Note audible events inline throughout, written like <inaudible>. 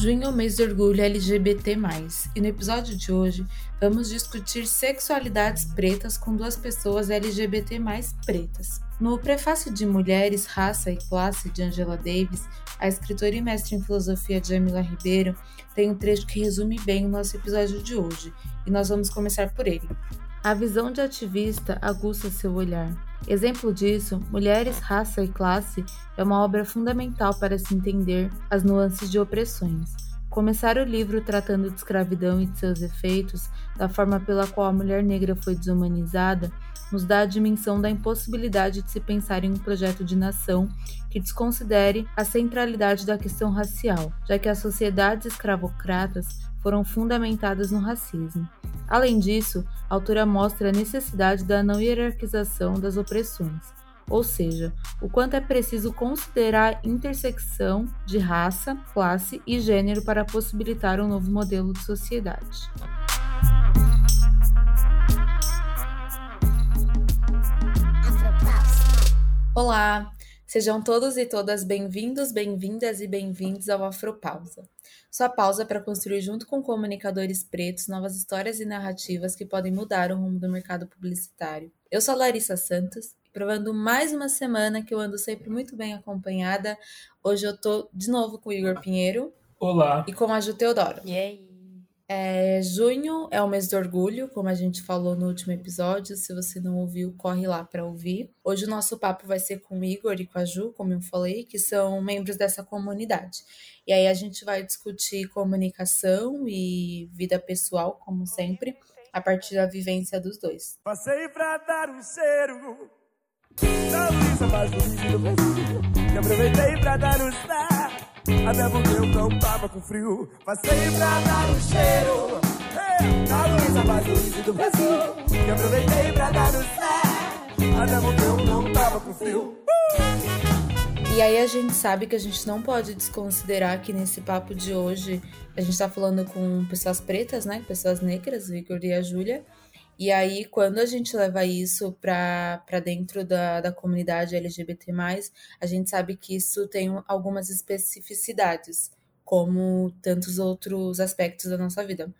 Junho é o mês de orgulho LGBT+, e no episódio de hoje vamos discutir sexualidades pretas com duas pessoas LGBT+, pretas. No prefácio de Mulheres, Raça e Classe de Angela Davis, a escritora e mestre em filosofia Jamila Ribeiro tem um trecho que resume bem o nosso episódio de hoje, e nós vamos começar por ele. A visão de ativista aguça seu olhar. Exemplo disso, Mulheres, Raça e Classe é uma obra fundamental para se entender as nuances de opressões. Começar o livro tratando de escravidão e de seus efeitos, da forma pela qual a mulher negra foi desumanizada, nos dá a dimensão da impossibilidade de se pensar em um projeto de nação que desconsidere a centralidade da questão racial, já que as sociedades escravocratas foram fundamentadas no racismo. Além disso, a autora mostra a necessidade da não hierarquização das opressões, ou seja, o quanto é preciso considerar a intersecção de raça, classe e gênero para possibilitar um novo modelo de sociedade. Olá, sejam todos e todas bem-vindos, bem-vindas e bem-vindos ao Afropausa. Sua pausa para construir junto com comunicadores pretos novas histórias e narrativas que podem mudar o rumo do mercado publicitário. Eu sou a Larissa Santos, provando mais uma semana que eu ando sempre muito bem acompanhada. Hoje eu tô de novo com o Igor Pinheiro. Olá. E com a Ju Teodoro. E aí? É, junho é o mês do orgulho, como a gente falou no último episódio. Se você não ouviu, corre lá para ouvir. Hoje o nosso papo vai ser com o Igor e com a Ju, como eu falei, que são membros dessa comunidade. E aí a gente vai discutir comunicação e vida pessoal, como sempre, a partir da vivência dos dois. Passei pra dar um cheiro da Luísa mais. E aproveitei pra dar um. Até porque eu tava com frio. Passei pra dar um cheiro é, da Luísa mais do Brasil. E aproveitei pra dar um star. Até porque eu não tava com frio. E aí a gente sabe que a gente não pode desconsiderar que nesse papo de hoje a gente tá falando com pessoas pretas, né? Pessoas negras, o Igor e a Júlia. E aí, quando a gente leva isso para dentro da, da comunidade LGBT, a gente sabe que isso tem algumas especificidades, como tantos outros aspectos da nossa vida.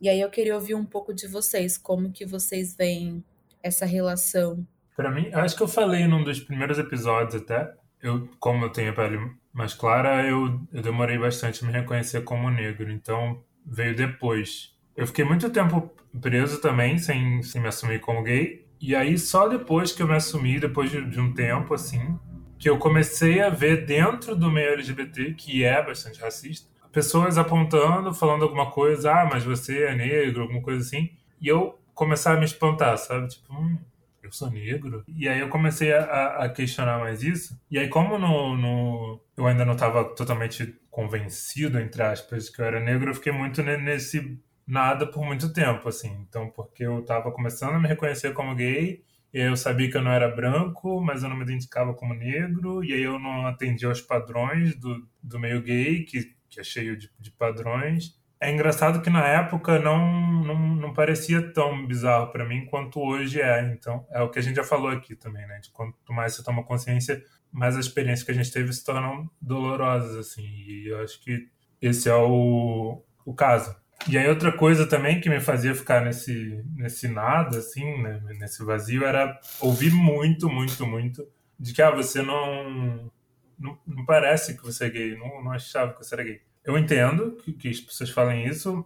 E aí eu queria ouvir um pouco de vocês, como que vocês veem essa relação. Para mim, acho que eu falei num dos primeiros episódios até, eu, como eu tenho a pele mais clara, eu, eu demorei bastante a me reconhecer como negro, então veio depois. Eu fiquei muito tempo preso também, sem, sem me assumir como gay. E aí, só depois que eu me assumi, depois de, de um tempo, assim, que eu comecei a ver dentro do meio LGBT, que é bastante racista, pessoas apontando, falando alguma coisa, ah, mas você é negro, alguma coisa assim. E eu começar a me espantar, sabe? Tipo, hum, eu sou negro. E aí eu comecei a, a questionar mais isso. E aí, como no, no, eu ainda não estava totalmente convencido, entre aspas, que eu era negro, eu fiquei muito nesse nada por muito tempo, assim. Então, porque eu tava começando a me reconhecer como gay, e eu sabia que eu não era branco, mas eu não me identificava como negro, e aí eu não atendia aos padrões do, do meio gay, que, que é cheio de, de padrões. É engraçado que na época não, não, não parecia tão bizarro para mim quanto hoje é. Então, é o que a gente já falou aqui também, né? De quanto mais você toma consciência, mais as experiências que a gente teve se tornam dolorosas, assim. E eu acho que esse é o, o caso. E aí outra coisa também que me fazia ficar nesse, nesse nada, assim, né, nesse vazio, era ouvir muito, muito, muito de que, ah, você não, não, não parece que você é gay, não, não achava que você era gay. Eu entendo que, que as pessoas falem isso,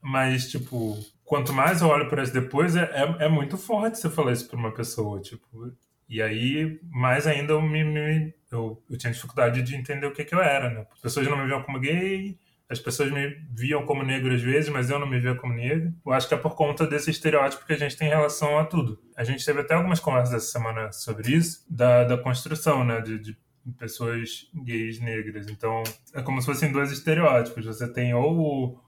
mas, tipo, quanto mais eu olho para isso depois, é, é, é, muito forte você falar isso para uma pessoa, tipo... E aí, mais ainda, eu, me, me eu, eu, tinha dificuldade de entender o que, que eu era, né? As pessoas não me viam como gay, as pessoas me viam como negro às vezes, mas eu não me via como negro. Eu acho que é por conta desse estereótipo que a gente tem em relação a tudo. A gente teve até algumas conversas essa semana sobre isso, da, da construção, né, de, de pessoas gays negras. Então, é como se fossem dois estereótipos. Você tem ou o,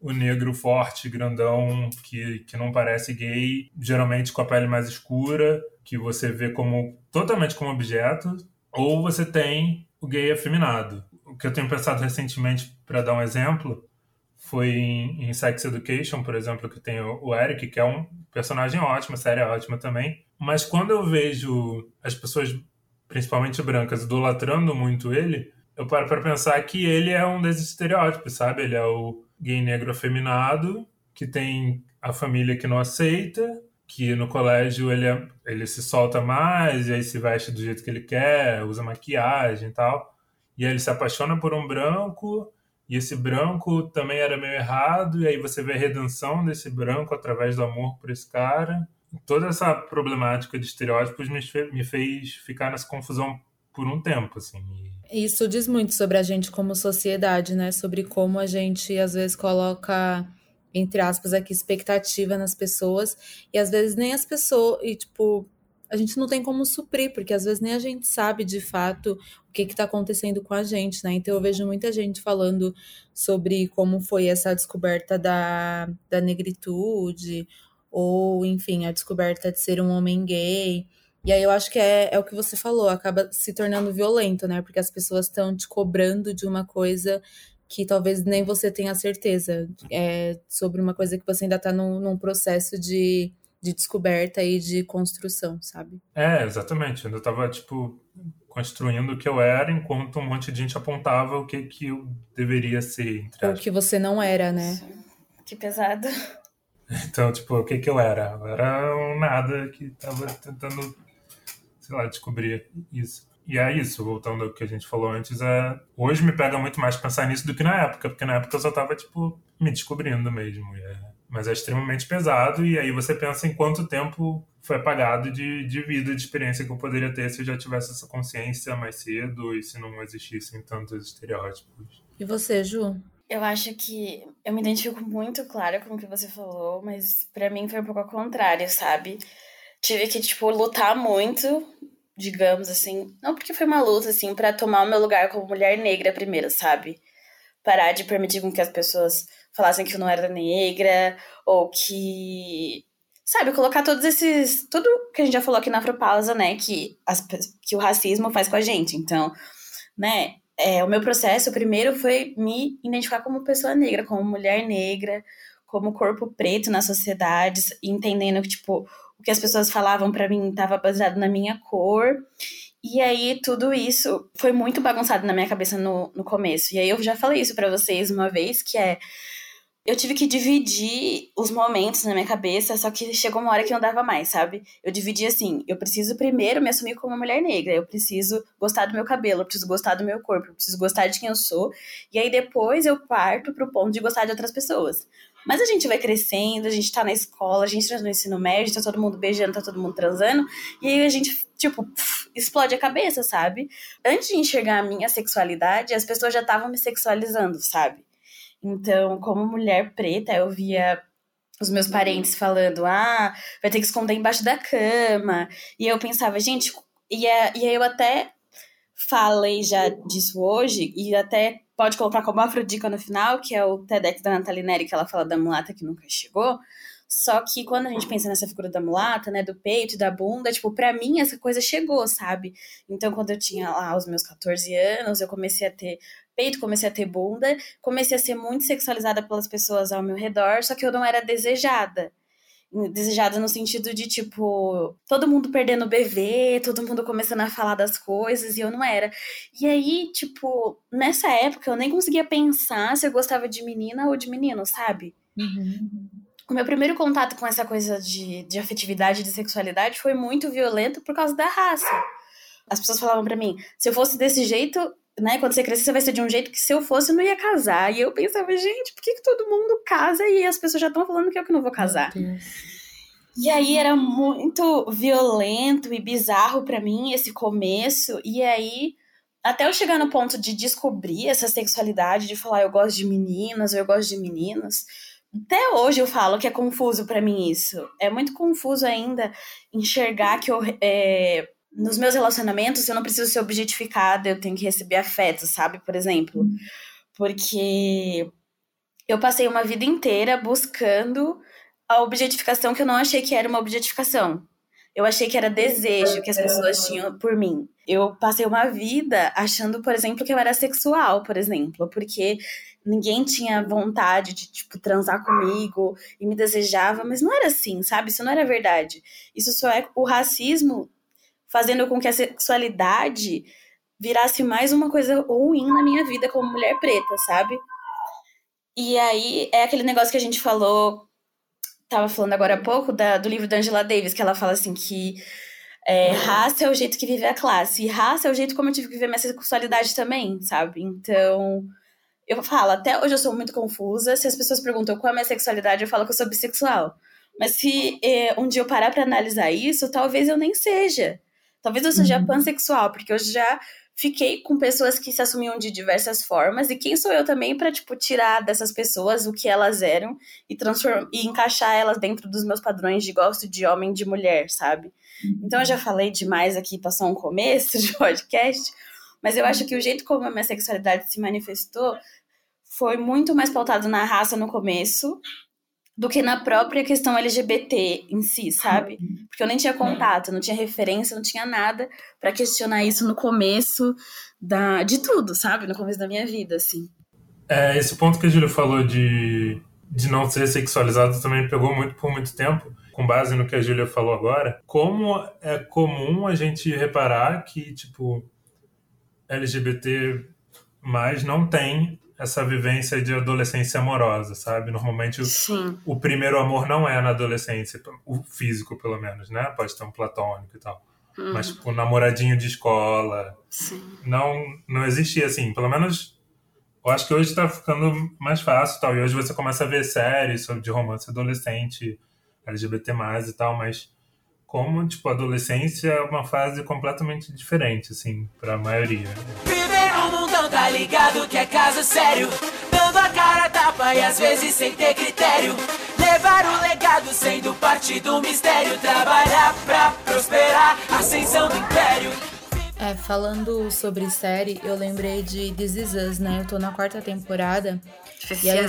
o negro forte, grandão, que, que não parece gay, geralmente com a pele mais escura, que você vê como totalmente como objeto, ou você tem o gay afeminado, o que eu tenho pensado recentemente, para dar um exemplo, foi em, em, Sex Education, por exemplo, que tem o, o Eric, que é um personagem ótimo, série ótima também. Mas quando eu vejo as pessoas, principalmente brancas, idolatrando muito ele, eu paro pra pensar que ele é um desses estereótipos, sabe? Ele é o gay negro afeminado, que tem a família que não aceita, que no colégio ele, é, ele se solta mais, e aí se veste do jeito que ele quer, usa maquiagem e tal. E aí ele se apaixona por um branco, e esse branco também era meio errado, e aí você vê a redenção desse branco através do amor por esse cara. Toda essa problemática de estereótipos me, me fez ficar nessa confusão por um tempo, assim. Isso diz muito sobre a gente como sociedade, né? Sobre como a gente às vezes coloca entre aspas aqui expectativa nas pessoas e às vezes nem as pessoas e tipo a gente não tem como suprir, porque às vezes nem a gente sabe de fato o que está acontecendo com a gente, né? Então eu vejo muita gente falando sobre como foi essa descoberta da, da negritude, ou enfim, a descoberta de ser um homem gay. E aí eu acho que é, é o que você falou, acaba se tornando violento, né? Porque as pessoas estão te cobrando de uma coisa que talvez nem você tenha certeza é, sobre uma coisa que você ainda está num, num, processo de, de descoberta e de construção, sabe? É, exatamente. Eu estava, tipo, construindo o que eu era, enquanto um monte de gente apontava o que, que eu deveria ser. o que você não era, né? Que pesado. <laughs> Então, tipo, o que, que eu era? Eu era um nada que estava tentando, sei lá, descobrir isso. E é isso, voltando ao que a gente falou antes, é... hoje me pega muito mais pensar nisso do que na época, porque na época eu só tava, tipo, me descobrindo mesmo. É... Mas é extremamente pesado, e aí você pensa em quanto tempo foi apagado de, de vida, de experiência que eu poderia ter se eu já tivesse essa consciência mais cedo e se não existissem tantos estereótipos. E você, Ju? Eu acho que eu me identifico muito, claro, com o que você falou, mas para mim foi um pouco ao contrário, sabe? Tive que, tipo, lutar muito digamos assim. Não porque foi uma luta, assim, para tomar o meu lugar como mulher negra primeiro, sabe? Parar de permitir com que as pessoas falassem que eu não era negra, ou que. Sabe, colocar todos esses. Tudo que a gente já falou aqui na Afropausa, né? Que, as, que o racismo faz com a gente. Então, né? É, o meu processo primeiro foi me identificar como pessoa negra, como mulher negra, como corpo preto na sociedade, entendendo que, tipo, o que as pessoas falavam para mim estava baseado na minha cor. E aí, tudo isso foi muito bagunçado na minha cabeça no, no começo. E aí, eu já falei isso para vocês uma vez, que é. Eu tive que dividir os momentos na minha cabeça, só que chegou uma hora que não dava mais, sabe? Eu dividi assim: eu preciso primeiro me assumir como uma mulher negra, eu preciso gostar do meu cabelo, eu preciso gostar do meu corpo, eu preciso gostar de quem eu sou. E aí, depois eu parto pro ponto de gostar de outras pessoas. Mas a gente vai crescendo, a gente tá na escola, a gente tá no ensino médio, tá todo mundo beijando, tá todo mundo transando, e aí a gente, tipo, explode a cabeça, sabe? Antes de enxergar a minha sexualidade, as pessoas já estavam me sexualizando, sabe? Então, como mulher preta, eu via os meus parentes falando, ah, vai ter que esconder embaixo da cama. E eu pensava, gente, e, é, e aí eu até falei já disso hoje, e até pode colocar como afrodica no final, que é o TEDx da Nathalie Neri, que ela fala da mulata que nunca chegou. Só que quando a gente pensa nessa figura da mulata, né, do peito da bunda, tipo, pra mim essa coisa chegou, sabe? Então, quando eu tinha lá os meus 14 anos, eu comecei a ter peito, comecei a ter bunda, comecei a ser muito sexualizada pelas pessoas ao meu redor, só que eu não era desejada desejada no sentido de, tipo, todo mundo perdendo o bebê, todo mundo começando a falar das coisas, e eu não era. E aí, tipo, nessa época eu nem conseguia pensar se eu gostava de menina ou de menino, sabe? Uhum. O meu primeiro contato com essa coisa de, de afetividade e de sexualidade foi muito violento por causa da raça. As pessoas falavam para mim, se eu fosse desse jeito, né, quando você crescer, você vai ser de um jeito que se eu fosse, eu não ia casar. E eu pensava, gente, por que, que todo mundo casa e as pessoas já estão falando que eu que não vou casar? E aí era muito violento e bizarro para mim esse começo. E aí, até eu chegar no ponto de descobrir essa sexualidade, de falar eu gosto de meninas ou eu gosto de meninos, até hoje eu falo que é confuso para mim isso. É muito confuso ainda enxergar que eu. É, nos meus relacionamentos eu não preciso ser objetificada, eu tenho que receber afeto, sabe? Por exemplo. Porque eu passei uma vida inteira buscando a objetificação que eu não achei que era uma objetificação. Eu achei que era desejo que as pessoas tinham por mim. Eu passei uma vida achando, por exemplo, que eu era sexual, por exemplo, porque ninguém tinha vontade de, tipo, transar comigo e me desejava, mas não era assim, sabe? Isso não era verdade. Isso só é o racismo fazendo com que a sexualidade virasse mais uma coisa ruim na minha vida como mulher preta, sabe? E aí é aquele negócio que a gente falou, tava falando agora há pouco, da, do livro da Angela Davis, que ela fala assim que é, raça é o jeito que vive a classe, e raça é o jeito como eu tive que viver minha sexualidade também, sabe? Então, eu falo, até hoje eu sou muito confusa. Se as pessoas perguntam qual é a minha sexualidade, eu falo que eu sou bissexual. Mas se é, um dia eu parar para analisar isso, talvez eu nem seja. Talvez eu seja uhum. pansexual, porque eu já fiquei com pessoas que se assumiam de diversas formas. E quem sou eu também para tipo tirar dessas pessoas o que elas eram e transformar e encaixar elas dentro dos meus padrões de gosto de homem de mulher, sabe? Então eu já falei demais aqui, passou um começo de podcast, mas eu acho que o jeito como a minha sexualidade se manifestou foi muito mais pautado na raça no começo do que na própria questão LGBT em si, sabe? Porque eu nem tinha contato, não tinha referência, não tinha nada para questionar isso no começo da, de tudo, sabe? No começo da minha vida, assim. É, esse ponto que a Júlia falou de, de não ser sexualizado também pegou muito por muito tempo, com base no que a Júlia falou agora. Como é comum a gente reparar que, tipo, LGBT mais não tem essa vivência de adolescência amorosa, sabe? Normalmente o, o, primeiro amor não é na adolescência, o físico pelo menos, né? Pode ter um platônico e tal. Uhum. Mas tipo, namoradinho de escola. Sim. Não não existia assim, pelo menos eu acho que hoje tá ficando mais fácil, tal. E hoje você começa a ver séries sobre de romance adolescente, LGBT+, e tal, mas como, tipo, a adolescência é uma fase completamente diferente, assim, pra maioria. Viver mundão tá ligado que é caso sério, dando a cara tapa e às vezes sem ter critério. Levar o legado sendo parte do mistério, trabalhar pra prosperar, ascensão do império. É, falando sobre série, eu lembrei de This Is Us, né? Eu tô na quarta temporada. E aí,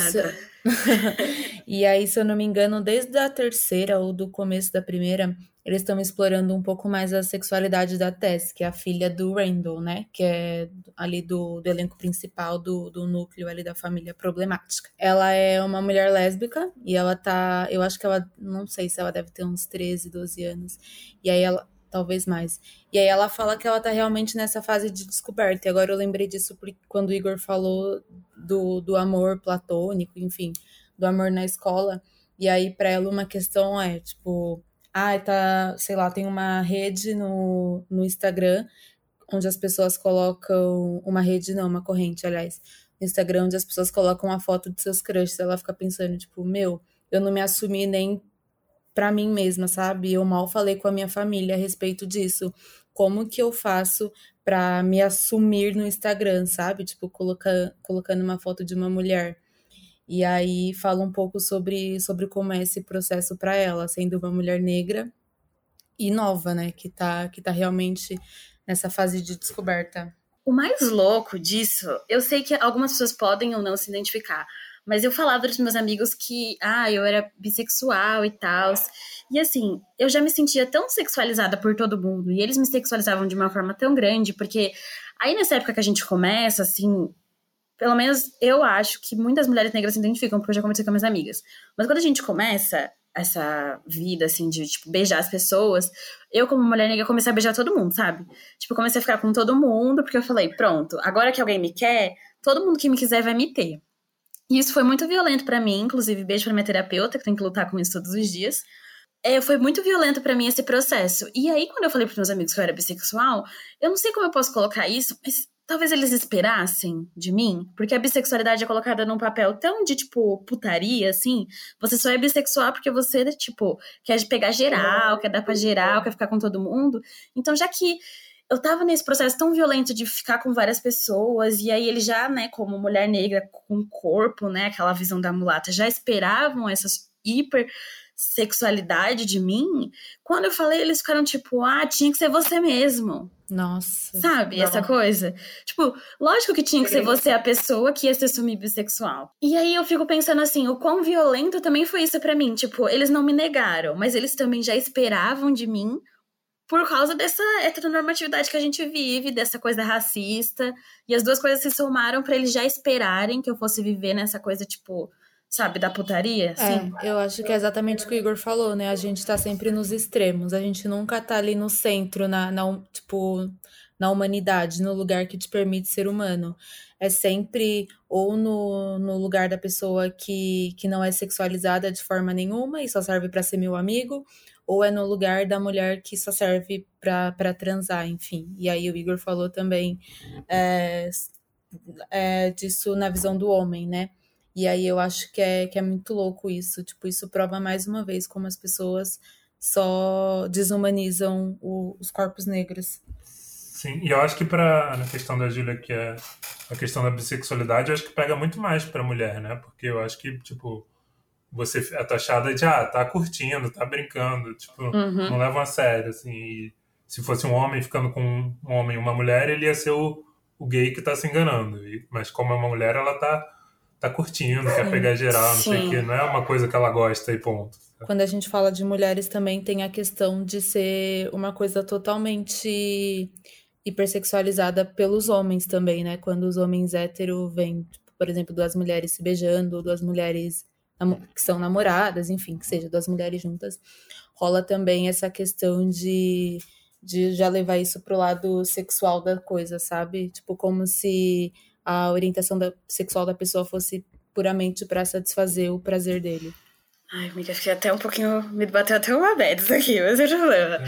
<laughs> e aí, se eu não me engano, desde a terceira ou do começo da primeira, eles estão explorando um pouco mais a sexualidade da Tess, que é a filha do Randall, né? Que é ali do, do elenco principal do, do núcleo ali da família problemática. Ela é uma mulher lésbica e ela tá. Eu acho que ela. Não sei se ela deve ter uns 13, 12 anos. E aí ela. Talvez mais. E aí ela fala que ela tá realmente nessa fase de descoberta. E agora eu lembrei disso quando o Igor falou do, do amor platônico, enfim, do amor na escola. E aí, para ela, uma questão é, tipo, ah, tá, sei lá, tem uma rede no, no Instagram onde as pessoas colocam uma rede, não, uma corrente, aliás, no Instagram onde as pessoas colocam a foto de seus crushes, ela fica pensando, tipo, meu, eu não me assumi nem para mim mesma, sabe? Eu mal falei com a minha família a respeito disso. Como que eu faço para me assumir no Instagram, sabe? Tipo, coloca, colocando uma foto de uma mulher. E aí fala um pouco sobre, sobre como é esse processo para ela, sendo uma mulher negra e nova, né? Que tá, que tá realmente nessa fase de descoberta. O mais louco disso, eu sei que algumas pessoas podem ou não se identificar, mas eu falava dos meus amigos que, ah, eu era bissexual e tal. E assim, eu já me sentia tão sexualizada por todo mundo, e eles me sexualizavam de uma forma tão grande, porque aí nessa época que a gente começa, assim, pelo menos eu acho que muitas mulheres negras se identificam, porque eu já conversei com minhas amigas. Mas quando a gente começa essa vida, assim, de, tipo, beijar as pessoas, eu, como mulher negra, comecei a beijar todo mundo, sabe? Tipo, comecei a ficar com todo mundo, porque eu falei, pronto, agora que alguém me quer, todo mundo que me quiser vai me ter. E isso foi muito violento para mim, inclusive, beijo pra minha terapeuta, que tem que lutar com isso todos os dias. É, foi muito violento para mim esse processo. E aí, quando eu falei pros meus amigos que eu era bissexual, eu não sei como eu posso colocar isso, mas talvez eles esperassem de mim, porque a bissexualidade é colocada num papel tão de, tipo, putaria, assim. Você só é bissexual porque você, tipo, quer pegar geral, quer dar pra geral, quer ficar com todo mundo. Então, já que eu tava nesse processo tão violento de ficar com várias pessoas, e aí eles já, né, como mulher negra com corpo, né, aquela visão da mulata, já esperavam essas hiper sexualidade de mim, quando eu falei, eles ficaram tipo, ah, tinha que ser você mesmo. Nossa. Sabe, não. essa coisa? Tipo, lógico que tinha que ser você a pessoa que ia se assumir bissexual. E aí eu fico pensando assim, o quão violento também foi isso para mim. Tipo, eles não me negaram, mas eles também já esperavam de mim por causa dessa heteronormatividade que a gente vive, dessa coisa racista. E as duas coisas se somaram para eles já esperarem que eu fosse viver nessa coisa, tipo, sabe, da putaria, assim. É, eu acho que é exatamente o que o Igor falou, né? A gente tá sempre nos extremos, a gente nunca tá ali no centro, na, na tipo, na humanidade, no lugar que te permite ser humano. É sempre ou no, no lugar da pessoa que, que não é sexualizada de forma nenhuma e só serve para ser meu amigo, ou é no lugar da mulher que só serve para transar, enfim. E aí o Igor falou também é, é, disso na visão do homem, né? E aí eu acho que é, que é muito louco isso. Tipo, isso prova mais uma vez como as pessoas só desumanizam o, os corpos negros. Sim, e eu acho que para na questão da Júlia, que é a questão da bissexualidade, eu acho que pega muito mais para mulher, né? Porque eu acho que, tipo, você é taxada de, ah, tá curtindo, tá brincando, tipo, uhum. não leva a sério, assim. E se fosse um homem ficando com um homem e uma mulher, ele ia ser o, o gay que tá se enganando. E, mas como é uma mulher, ela tá, tá curtindo, quer pegar geral, não Sim. sei o quê. Não é uma coisa que ela gosta e ponto. Quando a gente fala de mulheres também tem a questão de ser uma coisa totalmente hipersexualizada pelos homens também, né? Quando os homens hétero vêm, tipo, por exemplo, duas mulheres se beijando, duas mulheres que são namoradas, enfim, que seja duas mulheres juntas, rola também essa questão de, de já levar isso pro lado sexual da coisa, sabe? Tipo, como se a orientação da, sexual da pessoa fosse puramente para satisfazer o prazer dele. Ai, amiga, fiquei até um pouquinho. Me bateu até uma isso aqui, mas é problema.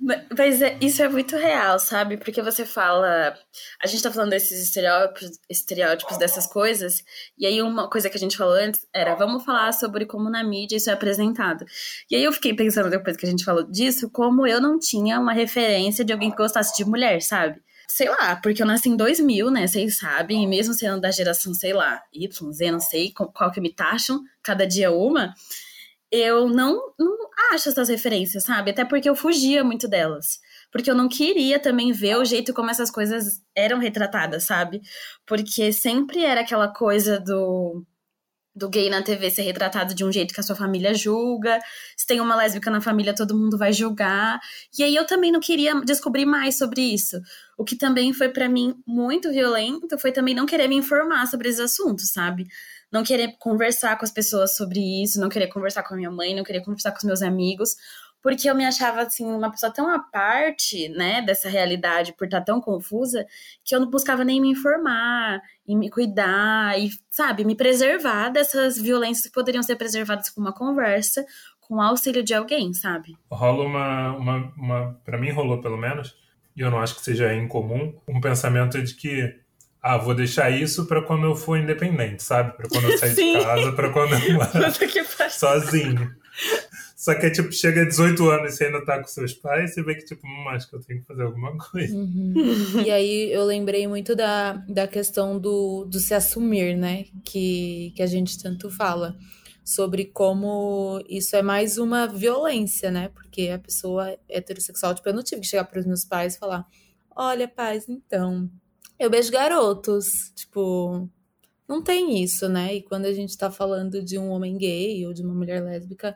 <laughs> mas é, isso é muito real, sabe? Porque você fala. A gente tá falando desses estereótipos, estereótipos dessas coisas, e aí uma coisa que a gente falou antes era: vamos falar sobre como na mídia isso é apresentado. E aí eu fiquei pensando, depois que a gente falou disso, como eu não tinha uma referência de alguém que gostasse de mulher, sabe? Sei lá, porque eu nasci em 2000, né? Vocês sabem, e mesmo sendo da geração, sei lá, Y, Z, não sei qual que me taxam, cada dia uma, eu não, não acho essas referências, sabe? Até porque eu fugia muito delas. Porque eu não queria também ver o jeito como essas coisas eram retratadas, sabe? Porque sempre era aquela coisa do do gay na TV ser retratado de um jeito que a sua família julga. Se tem uma lésbica na família, todo mundo vai julgar. E aí eu também não queria descobrir mais sobre isso. O que também foi para mim muito violento foi também não querer me informar sobre esses assuntos, sabe? Não querer conversar com as pessoas sobre isso, não querer conversar com a minha mãe, não querer conversar com os meus amigos, porque eu me achava assim uma pessoa tão à parte, né, dessa realidade por estar tão confusa, que eu não buscava nem me informar e me cuidar e, sabe, me preservar dessas violências que poderiam ser preservadas com uma conversa, com o auxílio de alguém, sabe? Rola uma, uma, uma para mim rolou pelo menos, e eu não acho que seja incomum, um pensamento de que ah, vou deixar isso para quando eu for independente, sabe? Para quando eu sair de <laughs> casa, para quando eu morar <laughs> sozinho. Só que, tipo, chega a 18 anos e você ainda tá com seus pais, você vê que, tipo, hum, acho que eu tenho que fazer alguma <laughs> coisa. Uhum. e aí eu lembrei muito da, da questão do, do se assumir, né? Que, que a gente tanto fala. Sobre como isso é mais uma violência, né? Porque a pessoa heterossexual, tipo, eu não tive que chegar para os meus pais e falar: olha, pais, então, eu beijo garotos. Tipo, não tem isso, né? E quando a gente tá falando de um homem gay ou de uma mulher lésbica,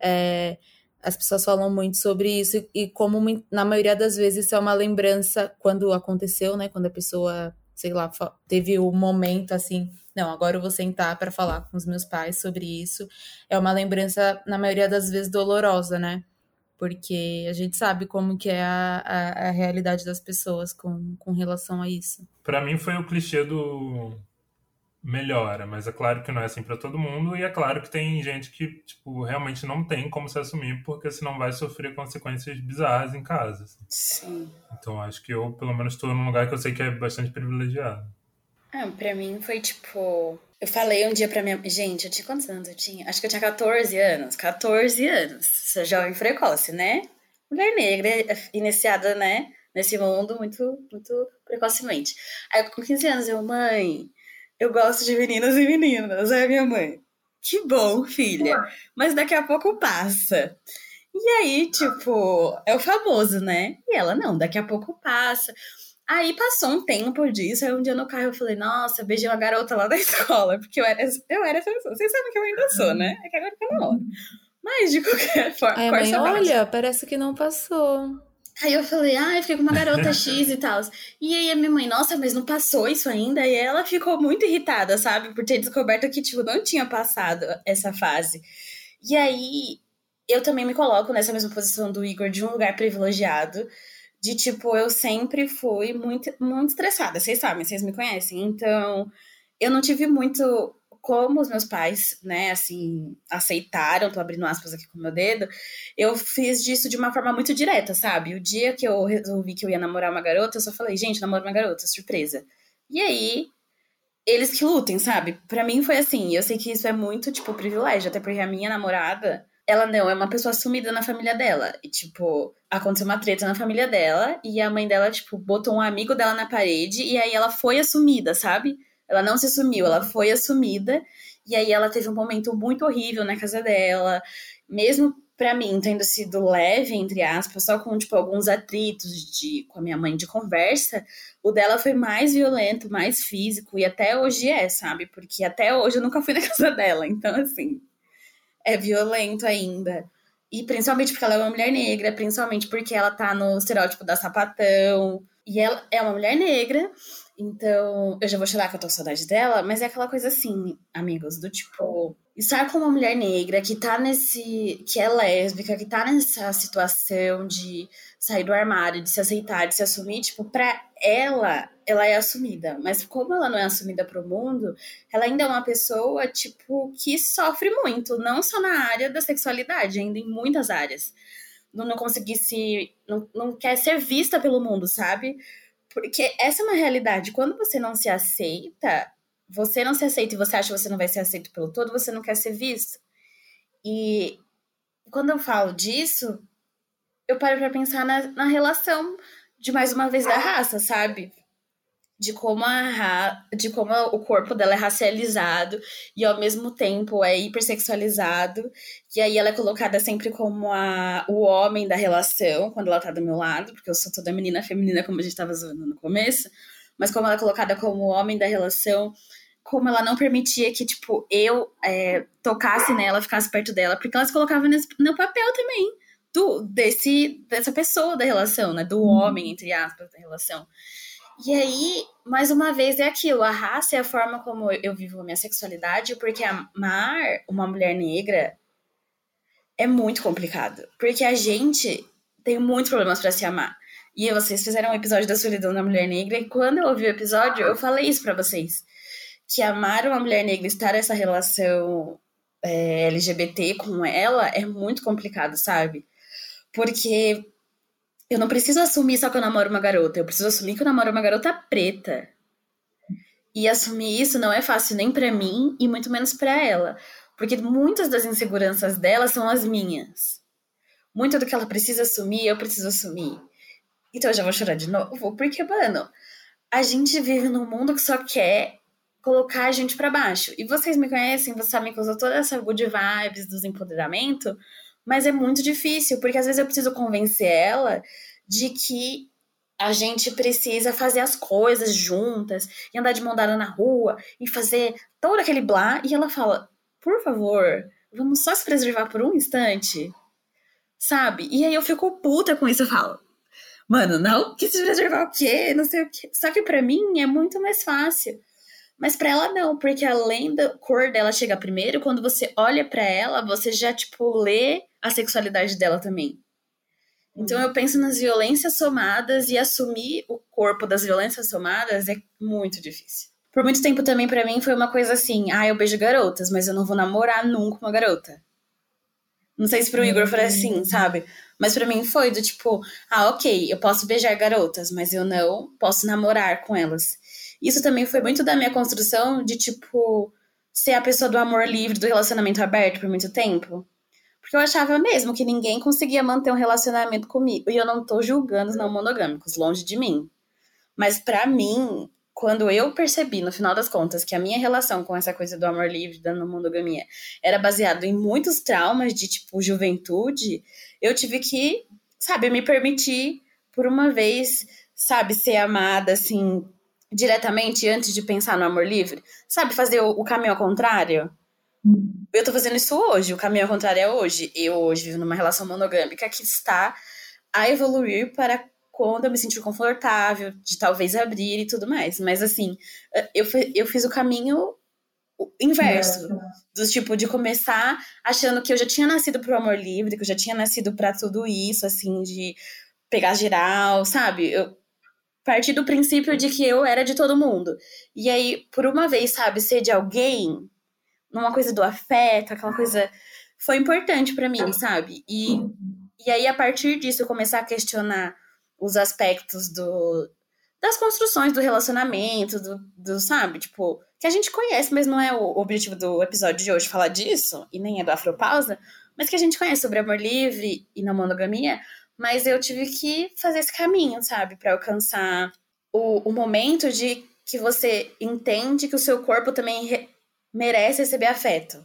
é, as pessoas falam muito sobre isso e como na maioria das vezes isso é uma lembrança quando aconteceu, né? Quando a pessoa, sei lá, teve o um momento assim, não, agora eu vou sentar para falar com os meus pais sobre isso. É uma lembrança na maioria das vezes dolorosa, né? Porque a gente sabe como que é a, a, a realidade das pessoas com, com relação a isso. Para mim foi o clichê do melhora, mas é claro que não é assim para todo mundo e é claro que tem gente que tipo realmente não tem como se assumir porque senão vai sofrer consequências bizarras em casa. Assim. Sim. Então acho que eu pelo menos estou num lugar que eu sei que é bastante privilegiado. Ah, para mim foi tipo, eu falei um dia para minha, gente, eu tinha quantos anos eu tinha? Acho que eu tinha 14 anos, 14 anos. Sou jovem precoce, né? Mulher negra iniciada, né, nesse mundo muito muito precocemente. Aí com 15 anos eu, mãe, eu gosto de meninas e meninas, é minha mãe. Que bom, filha. Mas daqui a pouco passa. E aí, tipo, é o famoso, né? E ela, não, daqui a pouco passa. Aí passou um tempo disso, aí um dia no carro eu falei, nossa, beijei uma garota lá da <laughs> escola, porque eu era, eu era essa pessoa. Vocês sabem que eu ainda sou, né? É que agora que eu não Mas, de qualquer forma... Aí mãe, olha, parece que não passou. Aí eu falei, ah, eu fiquei com uma garota X e tal. E aí a minha mãe, nossa, mas não passou isso ainda? E ela ficou muito irritada, sabe? Por ter descoberto que, tipo, não tinha passado essa fase. E aí eu também me coloco nessa mesma posição do Igor, de um lugar privilegiado, de tipo, eu sempre fui muito, muito estressada. Vocês sabem, vocês me conhecem. Então, eu não tive muito como os meus pais, né, assim, aceitaram, tô abrindo aspas aqui com o meu dedo, eu fiz disso de uma forma muito direta, sabe? O dia que eu resolvi que eu ia namorar uma garota, eu só falei, gente, namoro uma garota, surpresa. E aí, eles que lutem, sabe? Para mim foi assim, eu sei que isso é muito, tipo, privilégio, até porque a minha namorada, ela não é uma pessoa sumida na família dela. E, tipo, aconteceu uma treta na família dela e a mãe dela, tipo, botou um amigo dela na parede e aí ela foi assumida, sabe? Ela não se assumiu, ela foi assumida. E aí ela teve um momento muito horrível na casa dela. Mesmo para mim, tendo sido leve, entre aspas, só com, tipo, alguns atritos de, com a minha mãe de conversa, o dela foi mais violento, mais físico, e até hoje é, sabe? Porque até hoje eu nunca fui na <laughs> casa dela. Então, assim, é violento ainda. E principalmente porque ela é uma mulher negra, principalmente porque ela tá no estereótipo da sapatão. E ela é uma mulher negra, então eu já vou chorar que eu tô com saudade dela, mas é aquela coisa assim, amigos, do tipo, estar com uma mulher negra que tá nesse. que é lésbica, que tá nessa situação de sair do armário, de se aceitar, de se assumir, tipo, pra ela, ela é assumida. Mas como ela não é assumida pro mundo, ela ainda é uma pessoa, tipo, que sofre muito, não só na área da sexualidade, ainda em muitas áreas. Não, não conseguir se. Não, não quer ser vista pelo mundo, sabe? Porque essa é uma realidade. Quando você não se aceita, você não se aceita e você acha que você não vai ser aceito pelo todo, você não quer ser visto. E quando eu falo disso, eu paro para pensar na, na relação de mais uma vez da raça, sabe? De como, a, de como o corpo dela é racializado e ao mesmo tempo é hipersexualizado. E aí ela é colocada sempre como a, o homem da relação, quando ela tá do meu lado, porque eu sou toda menina feminina, como a gente tava zoando no começo. Mas como ela é colocada como o homem da relação, como ela não permitia que, tipo, eu é, tocasse nela, ficasse perto dela, porque ela se colocava nesse, no papel também do, desse, dessa pessoa da relação, né? Do uhum. homem, entre aspas, da relação. E aí, mais uma vez, é aquilo: a raça é a forma como eu vivo a minha sexualidade, porque amar uma mulher negra é muito complicado. Porque a gente tem muitos problemas para se amar. E vocês fizeram um episódio da solidão da mulher negra, e quando eu ouvi o episódio, eu falei isso para vocês. Que amar uma mulher negra, estar nessa relação é, LGBT com ela, é muito complicado, sabe? Porque eu não preciso assumir só que eu namoro uma garota. Eu preciso assumir que eu namoro uma garota preta. E assumir isso não é fácil nem para mim e muito menos para ela. Porque muitas das inseguranças dela são as minhas. Muito do que ela precisa assumir, eu preciso assumir. Então eu já vou chorar de novo, porque, mano, a gente vive num mundo que só quer colocar a gente para baixo. E vocês me conhecem, vocês sabem que eu uso toda essa good vibes dos empoderamento mas é muito difícil, porque às vezes eu preciso convencer ela de que a gente precisa fazer as coisas juntas e andar de mão dada na rua e fazer todo aquele blá. E ela fala: por favor, vamos só se preservar por um instante, sabe? E aí eu fico puta com isso. Eu falo: mano, não, que se preservar o quê? Não sei o quê. Só que para mim é muito mais fácil. Mas para ela não, porque além da cor dela chegar primeiro, quando você olha para ela, você já tipo lê a sexualidade dela também. Então eu penso nas violências somadas e assumir o corpo das violências somadas é muito difícil. Por muito tempo também para mim foi uma coisa assim, ah, eu beijo garotas, mas eu não vou namorar nunca uma garota. Não sei se pro Igor foi assim, sabe? Mas para mim foi do tipo, ah, ok, eu posso beijar garotas, mas eu não posso namorar com elas. Isso também foi muito da minha construção de, tipo, ser a pessoa do amor livre, do relacionamento aberto por muito tempo. Porque eu achava mesmo que ninguém conseguia manter um relacionamento comigo. E eu não tô julgando os não monogâmicos, longe de mim. Mas para mim, quando eu percebi, no final das contas, que a minha relação com essa coisa do amor livre, da monogamia, era baseado em muitos traumas de, tipo, juventude, eu tive que, sabe, me permitir, por uma vez, sabe, ser amada, assim, diretamente antes de pensar no amor livre? Sabe, fazer o, o caminho ao contrário? Eu tô fazendo isso hoje, o caminho ao contrário é hoje. Eu hoje vivo numa relação monogâmica que está a evoluir para quando eu me sentir confortável, de talvez abrir e tudo mais. Mas assim, eu, eu fiz o caminho inverso. Do tipo, de começar achando que eu já tinha nascido pro amor livre, que eu já tinha nascido para tudo isso, assim, de pegar geral, sabe? Eu parti do princípio de que eu era de todo mundo. E aí, por uma vez, sabe, ser de alguém, numa coisa do afeto, aquela coisa. Foi importante para mim, sabe? E, e aí, a partir disso, eu começar a questionar os aspectos do, das construções do relacionamento, do, do, sabe? Tipo, que a gente conhece, mas não é o objetivo do episódio de hoje falar disso, e nem é do Afropausa, mas que a gente conhece sobre amor livre e não monogamia, mas eu tive que fazer esse caminho, sabe? para alcançar o, o momento de que você entende que o seu corpo também merece receber afeto.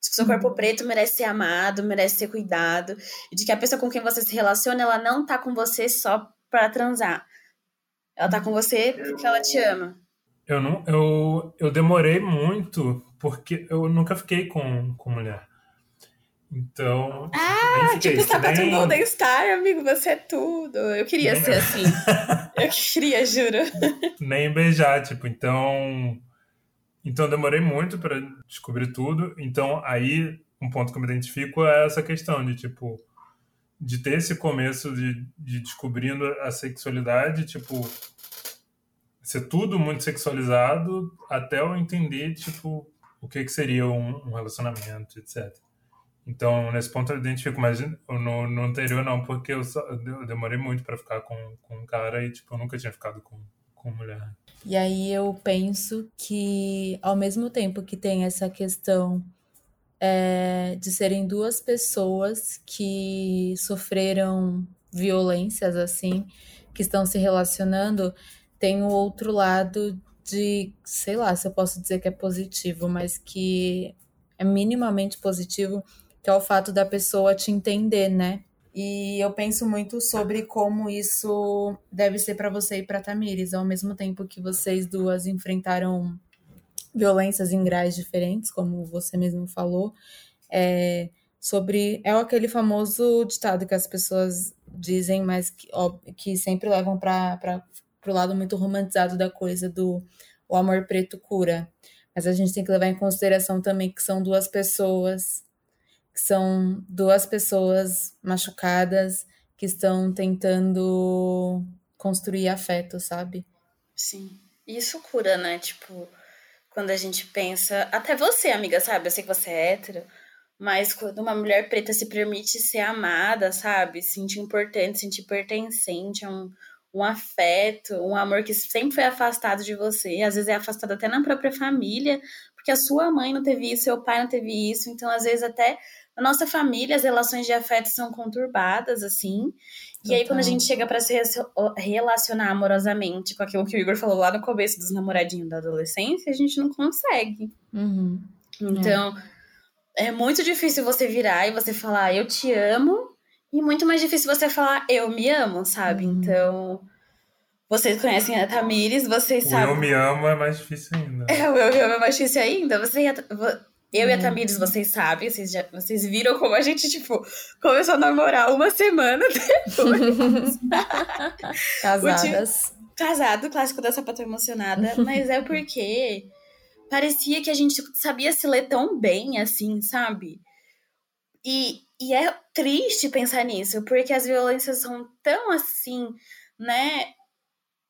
De que o seu corpo uhum. preto merece ser amado, merece ser cuidado. E de que a pessoa com quem você se relaciona, ela não tá com você só pra transar. Ela tá com você porque ela te ama. Eu não, eu, eu demorei muito porque eu nunca fiquei com, com mulher. Então. Ah, fiquei, tipo, você nem... Golden Star, amigo, você é tudo. Eu queria nem... ser <laughs> assim. eu queria, juro. Nem beijar, tipo, então. Então demorei muito para descobrir tudo. Então aí um ponto que eu me identifico é essa questão de tipo de ter esse começo de, de descobrindo a sexualidade, tipo ser tudo muito sexualizado até eu entender tipo o que que seria um, um relacionamento, etc. Então, nesse ponto eu identifico, mas no, no anterior não, porque eu, só, eu demorei muito para ficar com, com um cara e, tipo, eu nunca tinha ficado com, com mulher. E aí eu penso que, ao mesmo tempo que tem essa questão é, de serem duas pessoas que sofreram violências, assim, que estão se relacionando, tem o outro lado de, sei lá, se eu posso dizer que é positivo, mas que é minimamente positivo, que é o fato da pessoa te entender, né? E eu penso muito sobre como isso deve ser para você e para Tamires, ao mesmo tempo que vocês duas enfrentaram violências em graus diferentes, como você mesmo falou, é, sobre é aquele famoso ditado que as pessoas dizem, mas que, ó, que sempre levam para o lado muito romantizado da coisa do o amor preto cura. Mas a gente tem que levar em consideração também que são duas pessoas são duas pessoas machucadas que estão tentando construir afeto, sabe? Sim. Isso cura, né? Tipo, quando a gente pensa. Até você, amiga, sabe? Eu sei que você é hétero. Mas quando uma mulher preta se permite ser amada, sabe? Sentir importante, sentir pertencente a um, um afeto, um amor que sempre foi afastado de você. Às vezes é afastado até na própria família, porque a sua mãe não teve isso, seu pai não teve isso. Então, às vezes, até na nossa família, as relações de afeto são conturbadas, assim. E aí, quando a gente chega para se relacionar amorosamente com aquilo que o Igor falou lá no começo dos namoradinhos da adolescência, a gente não consegue. Uhum. Então, é. é muito difícil você virar e você falar, eu te amo, e muito mais difícil você falar, eu me amo, sabe? Uhum. Então. Vocês conhecem a Tamires, vocês o sabem. Eu me amo é mais difícil ainda. É, o eu me amo é mais difícil ainda. Você, eu hum. e a uhum. Tamires, vocês sabem, vocês, já, vocês viram como a gente, tipo, começou a namorar uma semana <laughs> depois. <laughs> Casadas. Casado, clássico da sapata emocionada. <laughs> mas é porque parecia que a gente sabia se ler tão bem, assim, sabe? E, e é triste pensar nisso, porque as violências são tão, assim, né,